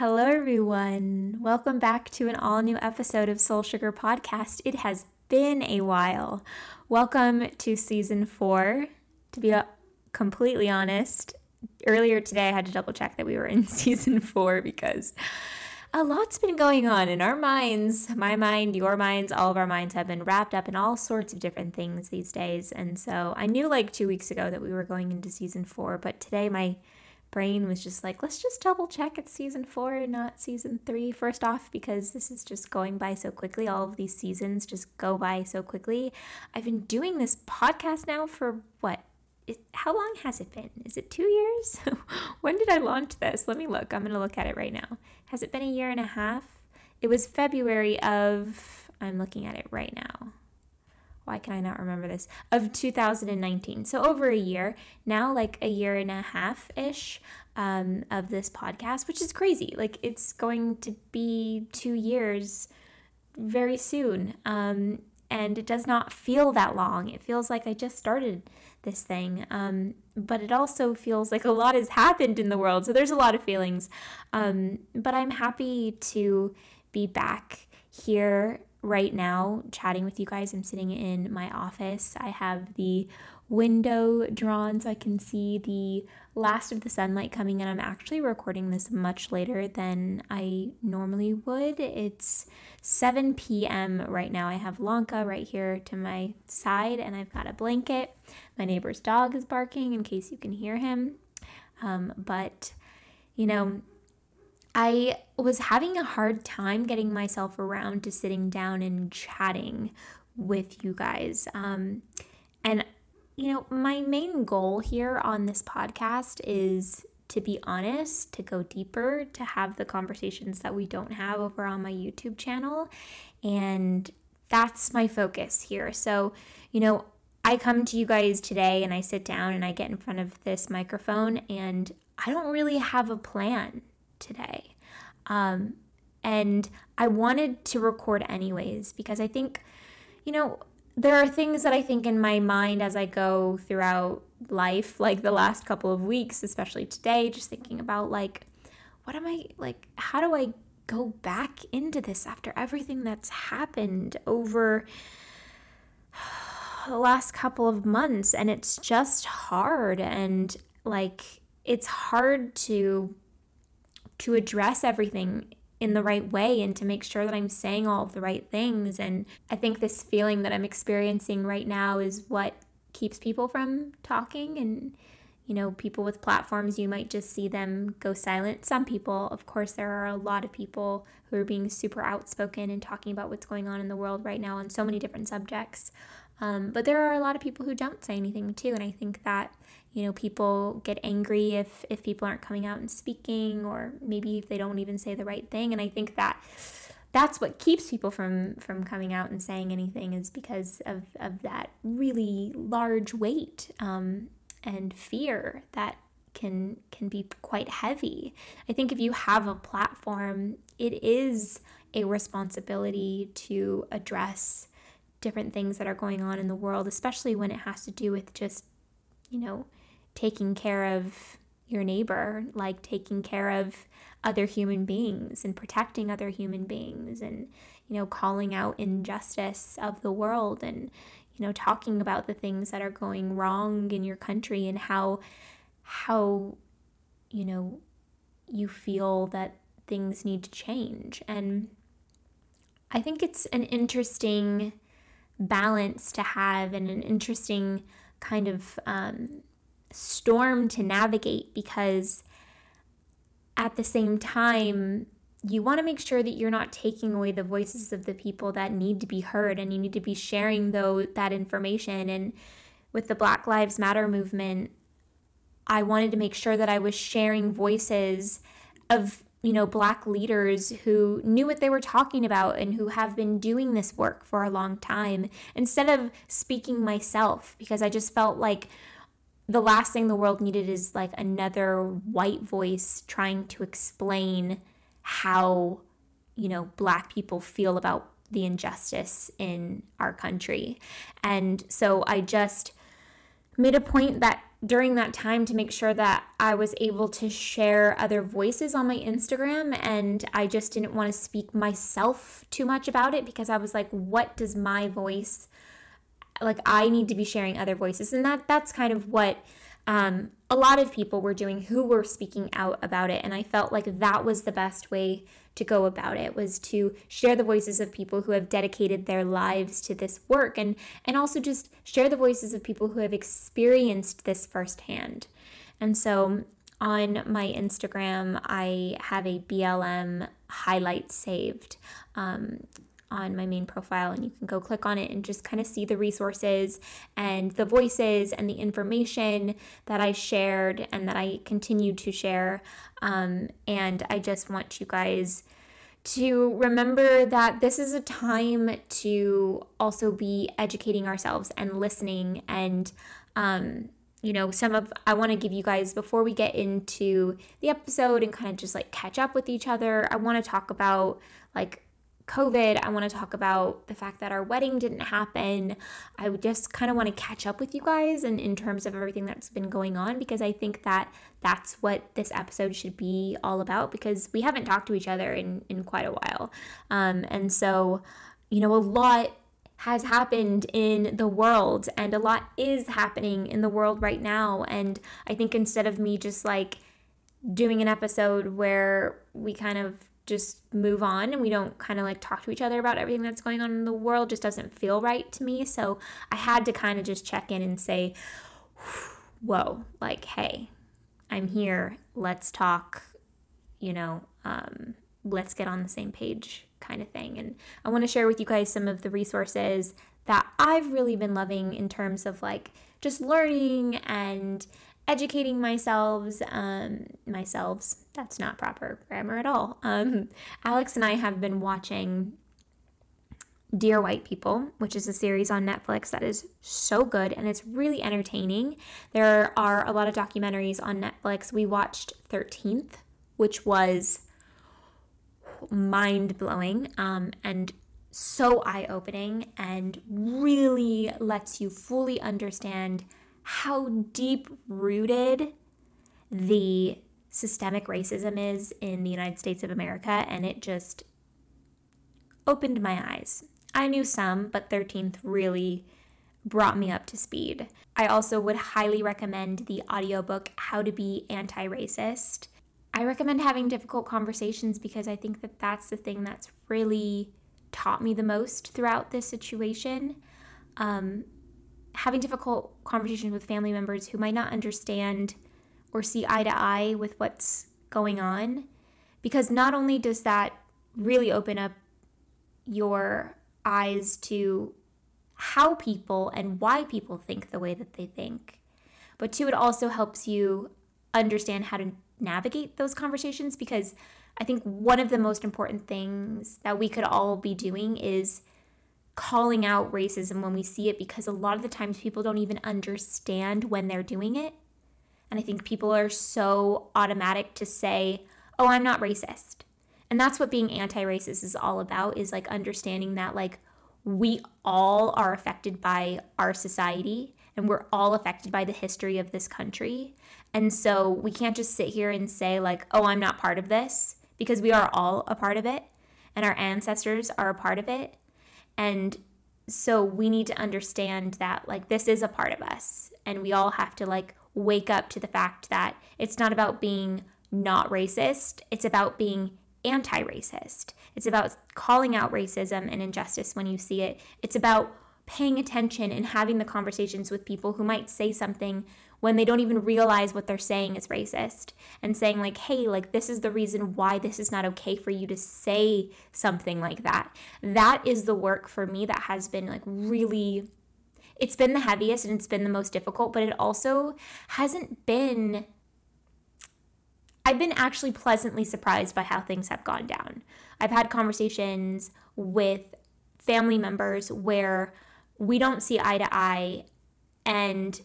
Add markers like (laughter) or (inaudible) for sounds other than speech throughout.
Hello, everyone. Welcome back to an all new episode of Soul Sugar Podcast. It has been a while. Welcome to season four. To be completely honest, earlier today I had to double check that we were in (laughs) season four because a lot's been going on in our minds. My mind, your minds, all of our minds have been wrapped up in all sorts of different things these days. And so I knew like two weeks ago that we were going into season four, but today my brain was just like, let's just double check it's season four, not season three. First off, because this is just going by so quickly. All of these seasons just go by so quickly. I've been doing this podcast now for what? how long has it been? Is it two years? (laughs) when did I launch this? Let me look. I'm going to look at it right now. Has it been a year and a half? It was February of, I'm looking at it right now. Why can I not remember this? Of 2019. So over a year. Now, like a year and a half ish um, of this podcast, which is crazy. Like it's going to be two years very soon. Um, and it does not feel that long. It feels like I just started this thing. Um, but it also feels like a lot has happened in the world. So there's a lot of feelings. Um, but I'm happy to be back here right now chatting with you guys. I'm sitting in my office. I have the window drawn so I can see the last of the sunlight coming in. I'm actually recording this much later than I normally would. It's 7 p.m. right now. I have Lanka right here to my side and I've got a blanket. My neighbor's dog is barking in case you can hear him. Um, but, you know, I was having a hard time getting myself around to sitting down and chatting with you guys. Um, and you know, my main goal here on this podcast is to be honest, to go deeper, to have the conversations that we don't have over on my YouTube channel. And that's my focus here. So, you know, I come to you guys today and I sit down and I get in front of this microphone and I don't really have a plan today. Um, and I wanted to record anyways because I think, you know, there are things that I think in my mind as I go throughout life, like the last couple of weeks, especially today, just thinking about like, what am I like, how do I go back into this after everything that's happened over (sighs) the last couple of months? And it's just hard. And like, it's hard to to address everything in the right way and to make sure that I'm saying all of the right things. And I think this feeling that I'm experiencing right now is what keeps people from talking. And, you know, people with platforms, you might just see them go silent. Some people, of course, there are a lot of people who are being super outspoken and talking about what's going on in the world right now on so many different subjects. Um, but there are a lot of people who don't say anything too. And I think that you know people get angry if if people aren't coming out and speaking or maybe if they don't even say the right thing. And i think that that's what keeps people from from coming out and saying anything is because of of that really large weight um, and fear that can can be quite heavy. I think if you have a platform it is a responsibility to address different things that are going on in the world especially when it has to do with just you know taking care of your neighbor, like taking care of other human beings and protecting other human beings and, you know, calling out injustice of the world and, you know, talking about the things that are going wrong in your country and how, how, you know, you feel that things need to change. And I think it's an interesting balance to have and an interesting kind of um, storm to navigate because at the same time, you want to make sure that you're not taking away the voices of the people that need to be heard and you need to be sharing though that information. And with the Black Lives Matter movement I wanted to make sure that I was sharing voices of you know black leaders who knew what they were talking about and who have been doing this work for a long time instead of speaking myself because I just felt like the last thing the world needed is like another white voice trying to explain how, you know, black people feel about the injustice in our country. And so I just made a point that during that time to make sure that I was able to share other voices on my Instagram. And I just didn't want to speak myself too much about it because I was like, what does my voice like I need to be sharing other voices. And that that's kind of what um, a lot of people were doing who were speaking out about it. And I felt like that was the best way to go about it was to share the voices of people who have dedicated their lives to this work and and also just share the voices of people who have experienced this firsthand. And so on my Instagram, I have a BLM highlight saved. Um, on my main profile and you can go click on it and just kind of see the resources and the voices and the information that I shared and that I continue to share. Um, and I just want you guys to remember that this is a time to also be educating ourselves and listening and um, you know some of i want to give you guys before we get into the episode and kind of just like catch up with each other i want to talk about like COVID. I want to talk about the fact that our wedding didn't happen. I just kind of want to catch up with you guys and in terms of everything that's been going on because I think that that's what this episode should be all about because we haven't talked to each other in, in quite a while. Um, and so, you know, a lot has happened in the world and a lot is happening in the world right now. And I think instead of me just like doing an episode where we kind of just move on and we don't kind of like talk to each other about everything that's going on in the world just doesn't feel right to me. So I had to kind of just check in and say, whoa, like, hey, I'm here. Let's talk, you know, um, let's get on the same page kind of thing. And I want to share with you guys some of the resources that I've really been loving in terms of like just learning and educating myself, um, myself. That's not proper grammar at all. Um, Alex and I have been watching Dear White People, which is a series on Netflix that is so good and it's really entertaining. There are a lot of documentaries on Netflix. We watched 13th, which was mind blowing um, and so eye opening and really lets you fully understand how deep rooted the systemic racism is in the United States of America, and it just opened my eyes. I knew some, but 13th really brought me up to speed. I also would highly recommend the audiobook How to Be Anti Racist. I recommend having difficult conversations because I think that that's the thing that's really taught me the most throughout this situation. Um, having difficult conversations with family members who might not understand or see eye to eye with what's going on. Because not only does that really open up your eyes to how people and why people think the way that they think, but two, it also helps you understand how to navigate those conversations because I think one of the most important things that we could all be doing is calling out racism when we see it because a lot of the times people don't even understand when they're doing it. And I think people are so automatic to say, "Oh, I'm not racist." And that's what being anti-racist is all about is like understanding that like we all are affected by our society and we're all affected by the history of this country. And so we can't just sit here and say like, "Oh, I'm not part of this," because we are all a part of it and our ancestors are a part of it and so we need to understand that like this is a part of us and we all have to like wake up to the fact that it's not about being not racist, it's about being anti racist. It's about calling out racism and injustice when you see it. It's about paying attention and having the conversations with people who might say something when they don't even realize what they're saying is racist and saying like hey like this is the reason why this is not okay for you to say something like that that is the work for me that has been like really it's been the heaviest and it's been the most difficult but it also hasn't been I've been actually pleasantly surprised by how things have gone down. I've had conversations with family members where we don't see eye to eye and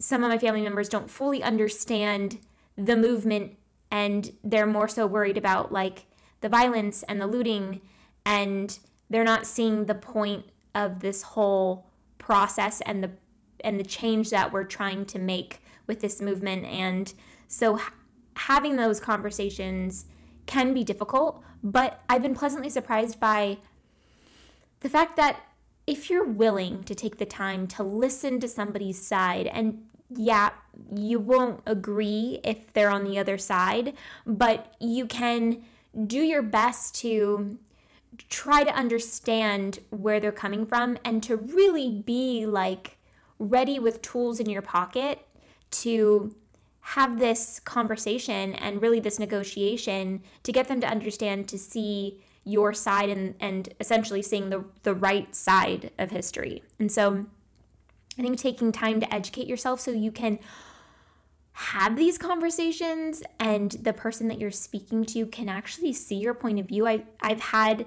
some of my family members don't fully understand the movement and they're more so worried about like the violence and the looting and they're not seeing the point of this whole process and the and the change that we're trying to make with this movement. And so having those conversations can be difficult but i've been pleasantly surprised by the fact that if you're willing to take the time to listen to somebody's side and yeah, you won't agree if they're on the other side, but you can do your best to try to understand where they're coming from and to really be like ready with tools in your pocket to have this conversation and really this negotiation to get them to understand to see your side and, and essentially seeing the, the right side of history. And so I think taking time to educate yourself so you can have these conversations and the person that you're speaking to can actually see your point of view. I, I've had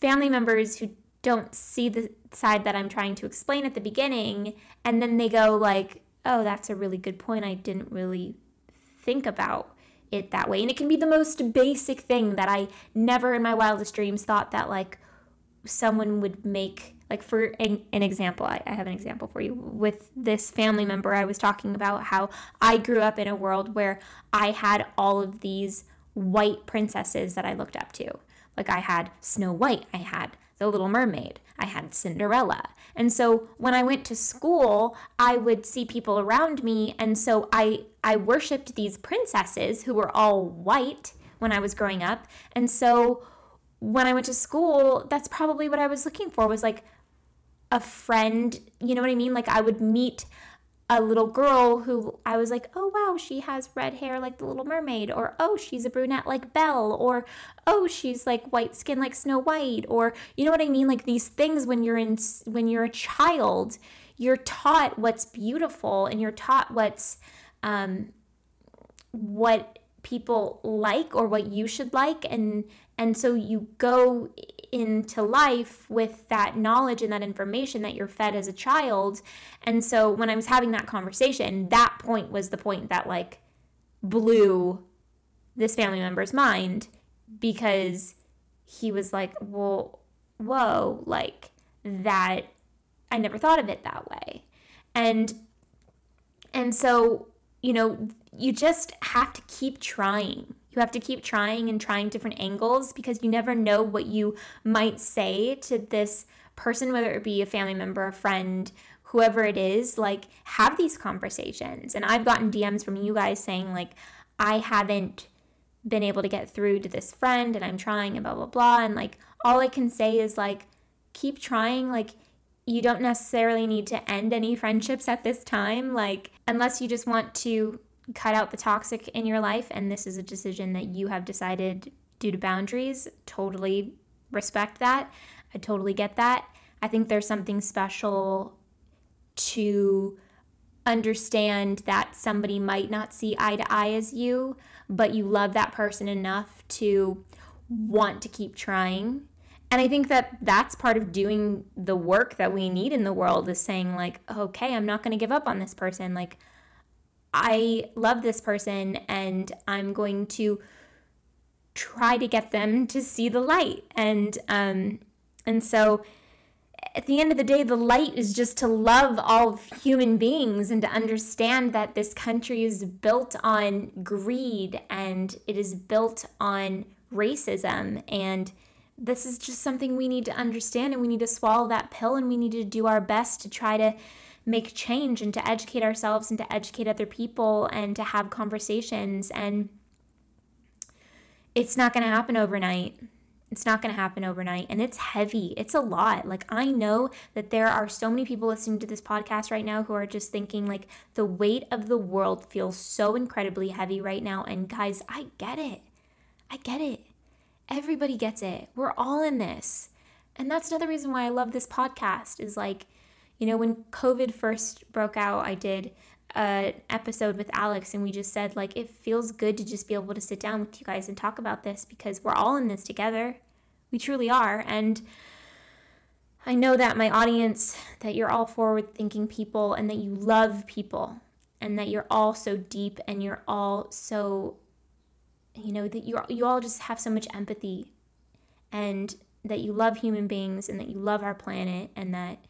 family members who don't see the side that I'm trying to explain at the beginning, and then they go like, "Oh, that's a really good point. I didn't really think about it that way." And it can be the most basic thing that I never in my wildest dreams thought that like someone would make like for an, an example I, I have an example for you. With this family mm-hmm. member i was talking about how i grew up in a world where i had all of these white princesses that i looked up to. Like i had snow white i had the little mermaid i had cinderella. And so when i went to school i would see people around me and so i i worshiped these princesses who were all white when i was growing up. And so when I went to school, that's probably what I was looking for was like a friend, you know what I mean? Like I would meet a little girl who I was like, oh wow, she has red hair like the Little Mermaid, or oh, she's a brunette like Belle, or oh, she's like white skin like Snow White, or you know what I mean? Like these things when you're in when you're a child, you're taught what's beautiful and you're taught what's um, what people like or what you should like and and so you go into life with that knowledge and that information that you're fed as a child. And so when I was having that conversation, that point was the point that like blew this family member's mind because he was like, well, whoa, like that, I never thought of it that way. And, and so, you know, you just have to keep trying you have to keep trying and trying different angles because you never know what you might say to this person, whether it be a family member, a friend, whoever it is. Like, have these conversations. And I've gotten DMs from you guys saying, like, I haven't been able to get through to this friend and I'm trying and blah, blah, blah. And like, all I can say is, like, keep trying. Like, you don't necessarily need to end any friendships at this time. Like, unless you just want to cut out the toxic in your life and this is a decision that you have decided due to boundaries, totally respect that. I totally get that. I think there's something special to understand that somebody might not see eye to eye as you, but you love that person enough to want to keep trying. And I think that that's part of doing the work that we need in the world is saying, like, okay, I'm not going to give up on this person. Like, I love this person and I'm going to try to get them to see the light. And um, and so at the end of the day, the light is just to love all human beings and to understand that this country is built on greed and it is built on racism. And this is just something we need to understand and we need to swallow that pill and we need to do our best to try to make change and to educate ourselves and to educate other people and to have conversations. And it's not going to happen overnight. It's not going to happen overnight. And it's heavy. It's a lot. Like, I know that there are so many people listening to this podcast right now who are just thinking, like, the weight of the world feels so incredibly heavy right now. And guys, I get it. I get it. Everybody gets it. We're all in this. And that's another reason why I love this podcast is like, you know, when COVID first broke out, I did an episode with Alex and we just said, like, it feels good to just be able to sit down with you guys and talk about this because we're all in this together. We truly are. And I know that my audience, that you're all forward thinking people and that you love people and that you're all so deep and you're all so, you know, that you you all just have so much empathy and that you love human beings and that you love our planet and that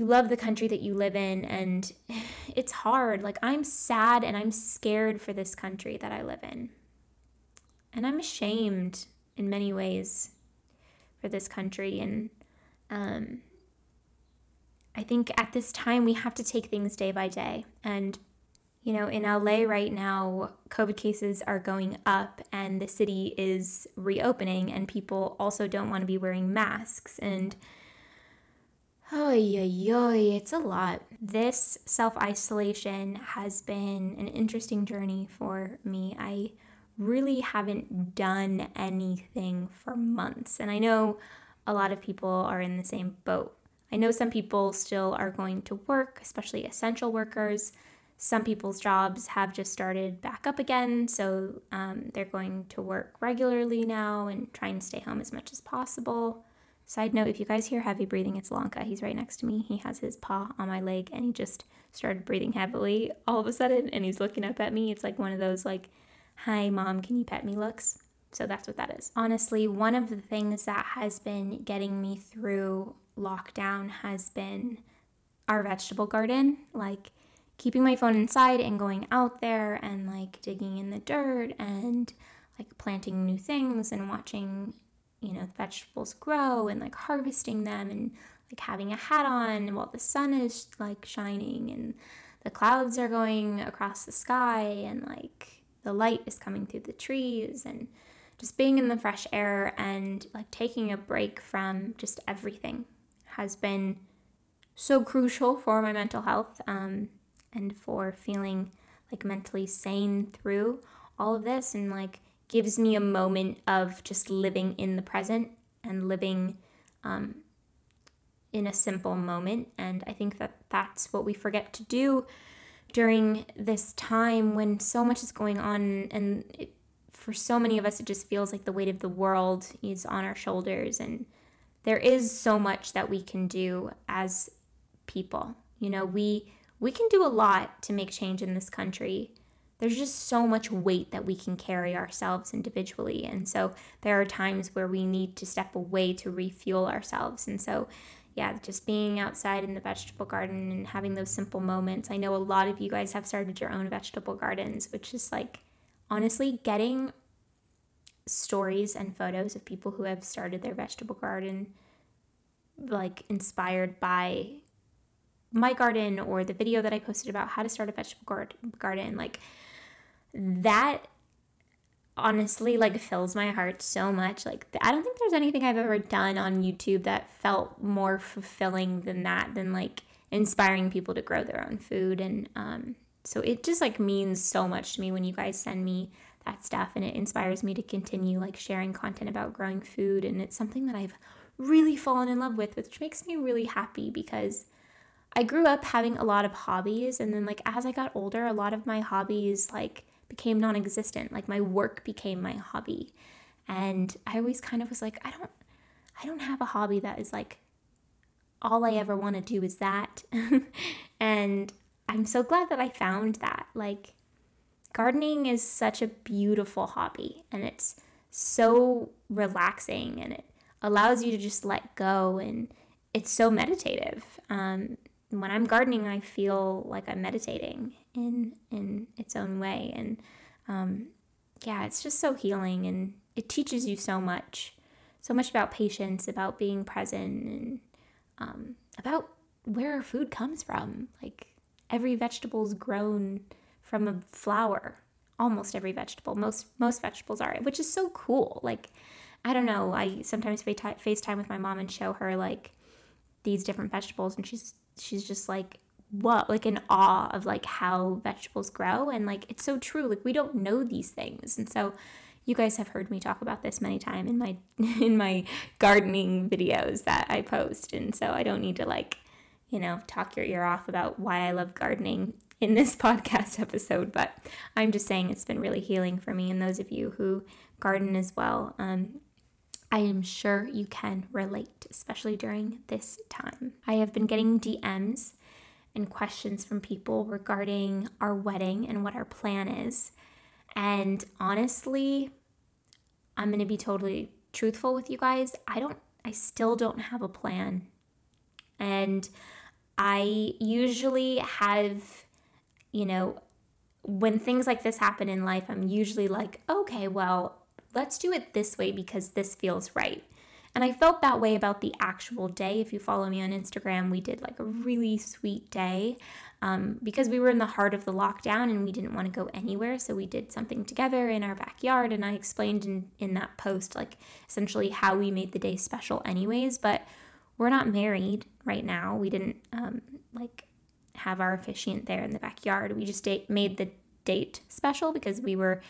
you love the country that you live in and (sighs) it's hard. Like I'm sad and I'm scared for this country that I live in. And I'm ashamed in many ways for this country and um I think at this time we have to take things day by day and you know, in LA right now, COVID cases are going up and the city is reopening, and people also don't want to be wearing masks. And oh, yeah, it's a lot. This self isolation has been an interesting journey for me. I really haven't done anything for months, and I know a lot of people are in the same boat. I know some people still are going to work, especially essential workers some people's jobs have just started back up again, so um, they're going to work regularly now and try and stay home as much as possible. Side note if you guys hear heavy breathing, it's Lanka. He's right next to me. He has his paw on my leg and he just started breathing heavily all of a sudden and he's looking up at me. It's like one of those, like, hi, mom, can you pet me looks. So that's what that is. Honestly, one of the things that has been getting me through lockdown has been our vegetable garden. Like, keeping my phone inside and going out there and like digging in the dirt and like planting new things and watching, you know, vegetables grow and like harvesting them and like having a hat on while the sun is like shining and the clouds are going across the sky and like the light is coming through the trees and just being in the fresh air and like taking a break from just everything has been so crucial for my mental health. Um, and for feeling like mentally sane through all of this and like gives me a moment of just living in the present and living um, in a simple moment. And I think that that's what we forget to do during this time when so much is going on. And it, for so many of us, it just feels like the weight of the world is on our shoulders. And there is so much that we can do as people. You know, we we can do a lot to make change in this country. There's just so much weight that we can carry ourselves individually. And so there are times where we need to step away to refuel ourselves. And so, yeah, just being outside in the vegetable garden and having those simple moments. I know a lot of you guys have started your own vegetable gardens, which is like honestly getting stories and photos of people who have started their vegetable garden like inspired by my garden or the video that I posted about how to start a vegetable garden, like that honestly like fills my heart so much. Like I don't think there's anything I've ever done on YouTube that felt more fulfilling than that than like inspiring people to grow their own food. And um so it just like means so much to me when you guys send me that stuff and it inspires me to continue like sharing content about growing food. And it's something that I've really fallen in love with which makes me really happy because I grew up having a lot of hobbies. And then like as I got older a lot of my hobbies like became non-existent like my work became my hobby. And I always kind of was like I don't I don't have a hobby that is like all I ever want to do is that. (laughs) And I'm so glad that I found that. Like gardening is such a beautiful hobby and it's so relaxing and it allows you to just let go and it's so meditative. Um, when I'm gardening, I feel like I'm meditating in in its own way, and um, yeah, it's just so healing, and it teaches you so much, so much about patience, about being present, and um, about where our food comes from. Like every vegetable is grown from a flower. Almost every vegetable, most most vegetables are, which is so cool. Like I don't know. I sometimes face FaceTime with my mom and show her like these different vegetables, and she's she's just like what like in awe of like how vegetables grow and like it's so true like we don't know these things and so you guys have heard me talk about this many times in my (laughs) in my gardening videos that I post and so I don't need to like you know talk your ear off about why I love gardening in this (laughs) podcast episode but I'm just saying it's been really healing for me and those of you who garden as well um, I am sure you can relate, especially during this time. I have been getting DMs and questions from people regarding our wedding and what our plan is. And honestly, I'm going to be totally truthful with you guys. I don't, I still don't have a plan. And I usually have, you know, when things like this happen in life, I'm usually like, okay, well, let's do it this way because this feels right. And I felt that way about the actual day. If you follow me on Instagram, we did like a really sweet day um, because we were in the heart of the lockdown and we didn't want to go anywhere. So we did something together in our backyard. And I explained in, in that post, like essentially how we made the day special, anyways. But we're not married right now. We didn't um, like have our officiant there in the backyard. We just date, made the date special because we were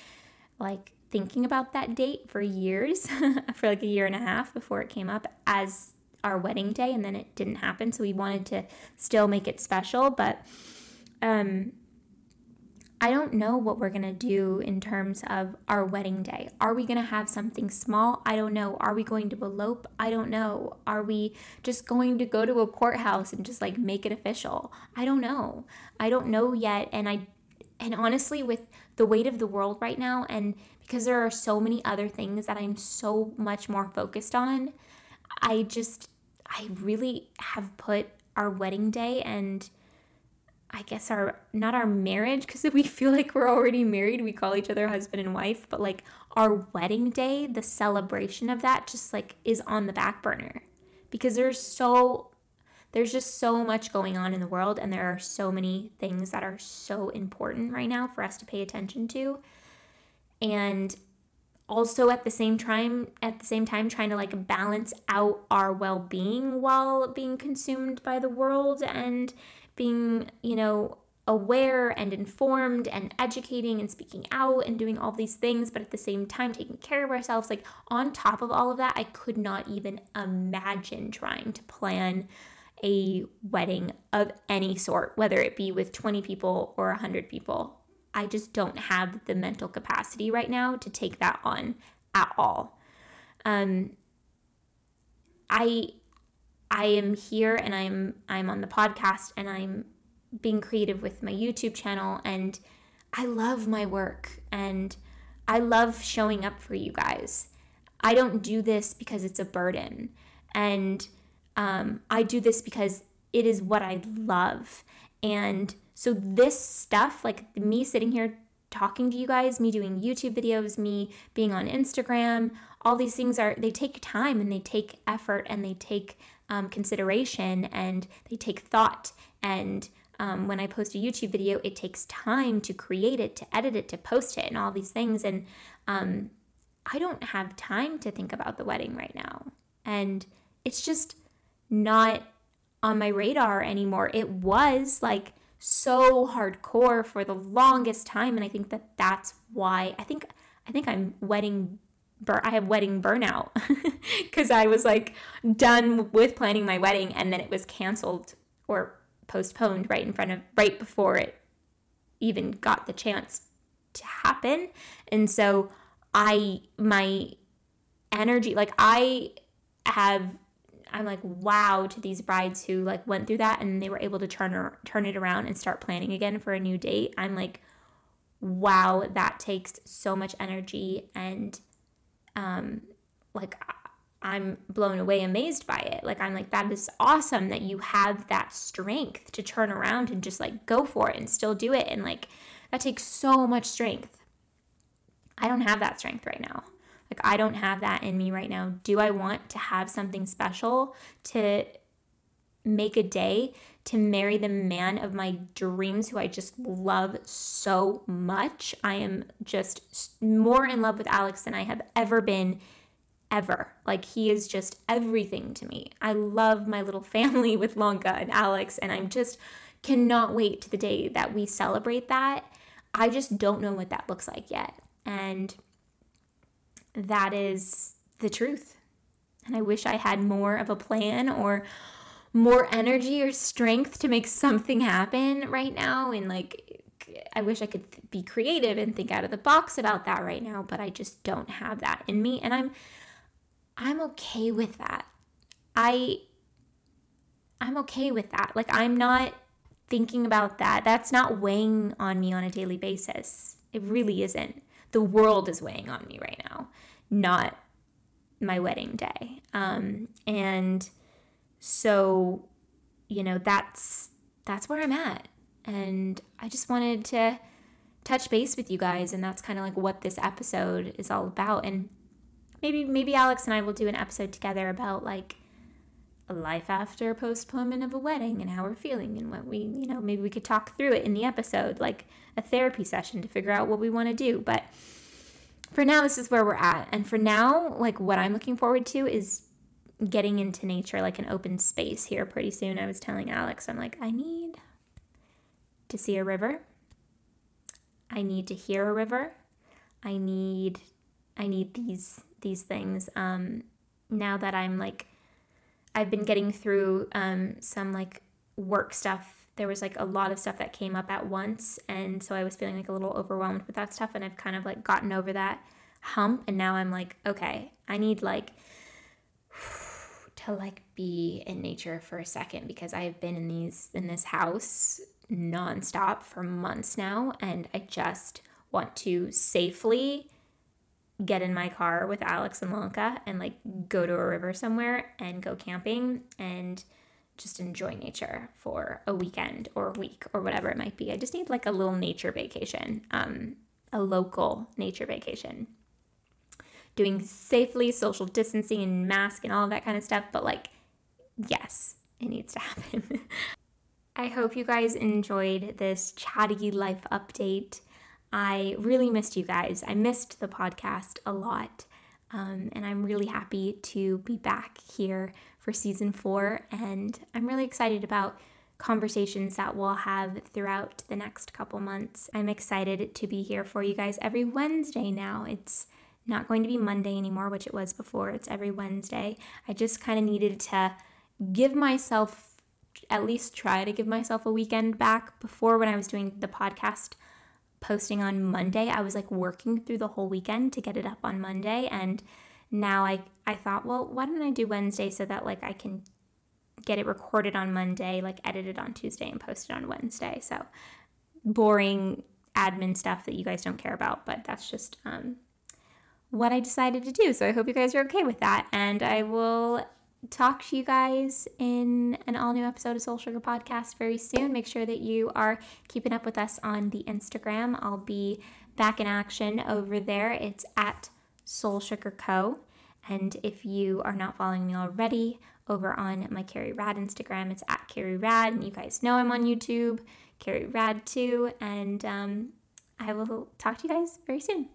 like thinking about that date for years, (laughs) for like a year and a half before it came up as our wedding day, and then it didn't happen. So we wanted to still make it special, but um, I don't know what we're gonna do in terms of our wedding day. Are we gonna have something small? I don't know. Are we going to elope? I don't know. Are we just going to go to a courthouse and just like make it official? I don't know. I don't know yet. And I, and honestly, with the weight of the world right now, and because there are so many other things that I'm so much more focused on, I just, I really have put our wedding day and I guess our, not our marriage, because (laughs) we feel like we're already married. We call each other husband and wife, but like our wedding day, the celebration of that just like is on the back burner because there's so, there's just so much going on in the world and there are so many things that are so important right now for us to pay attention to and also at the same time at the same time trying to like balance out our well-being while being consumed by the world and being you know aware and informed and educating and speaking out and doing all these things but at the same time taking care of ourselves. Like on top of all of that I could not even imagine trying to plan a wedding of any sort whether it be with 20 people or 100 people I just don't have the mental capacity right now to take that on at all. Um, I I am here and I'm I'm on the podcast and I'm being creative with my YouTube channel and I love my work and I love showing up for you guys. I don't do this because it's a burden and um, I do this because it is what I love and so, this stuff, like me sitting here talking to you guys, me doing YouTube videos, me being on Instagram, all these things are, they take time and they take effort and they take um, consideration and they take thought. And um, when I post a YouTube video, it takes time to create it, to edit it, to post it, and all these things. And um, I don't have time to think about the wedding right now. And it's just not on my radar anymore. It was like so hardcore for the longest time and I think that that's why I think I think I'm wedding bur- I have wedding burnout (laughs) cuz I was like done with planning my wedding and then it was canceled or postponed right in front of right before it even got the chance to happen. And so I my energy like I have I'm like wow to these brides who like went through that and they were able to turn or, turn it around and start planning again for a new date. I'm like wow, that takes so much energy and um like I'm blown away amazed by it. Like I'm like that is awesome that you have that strength to turn around and just like go for it and still do it and like that takes so much strength. I don't have that strength right now. Like, I don't have that in me right now. Do I want to have something special to make a day to marry the man of my dreams who I just love so much? I am just more in love with Alex than I have ever been ever. Like he is just everything to me. I love my little (laughs) family with Lanka and Alex and I'm just cannot wait to the day that we celebrate that. I just don't know what that looks like yet. And that is the truth. And I wish I had more of a plan or more energy or strength to make something happen right now. And like, I wish I could be creative and think out of the box about that right now, but I just don't have that in me. And I'm, I'm okay with that. I, I'm okay with that. Like, I'm not thinking about that. That's not weighing on me on a daily basis. It really isn't. The world is weighing on me right now not my wedding day. Um, and so you know, that's that's where I'm at. And I just wanted to touch base with you guys and that's kind of like what this episode is all about and maybe maybe Alex and I will do an episode together about like life after postponement of a wedding and how we're feeling and what we, you know, maybe we could talk through it in the episode like a therapy session to figure out what we want to do. But for now this is where we're at. And for now, like what I'm looking forward to is getting into nature like an open space here pretty soon. I was telling Alex I'm like I need to see a river. I need to hear a river. I need I need these these things. Um, now that I'm like, I've been getting through um, some like work stuff. There was like a lot of stuff that came up at once, and so I was feeling like a little overwhelmed with that stuff. And I've kind of like gotten over that hump, and now I'm like, okay, I need like (sighs) to like be in nature for a second because I've been in these in this house nonstop for months now, and I just want to safely get in my car with Alex and Lanka and like go to a river somewhere and go camping and just enjoy nature for a weekend or a week or whatever it might be. I just need like a little nature vacation, um, a local nature vacation. Doing safely, social distancing and mask and all that kind of stuff, but like, yes, it needs to (laughs) happen. I hope you guys enjoyed this chatty life update. I really missed you guys. I missed the podcast a lot. Um, and I'm really happy to be back here for season four. And I'm really excited about conversations that we'll have throughout the next couple months. I'm excited to be here for you guys every Wednesday now. It's not going to be Monday anymore, which it was before. It's every Wednesday. I just kind of needed to give myself, at least try to give myself a weekend back. Before, when I was doing the podcast, posting on Monday. I was like working through the whole weekend to get it up on Monday and now I I thought, well, why don't I do Wednesday so that like I can get it recorded on Monday, like edited on Tuesday and posted on Wednesday. So boring admin stuff that you guys don't care about, but that's just um, what I decided to do. So I hope you guys are okay with that. And I will talk to you guys in an all new episode of Soul Sugar Podcast very soon. Make sure that you are keeping up with us on the Instagram. I'll be back in action over there. It's at Soul Sugar Co. And if you are not following me already over on my Carrie Rad Instagram, it's at Carrie Rad. And you guys know I'm on YouTube, Carrie Rad too. And um, I will talk to you guys very soon.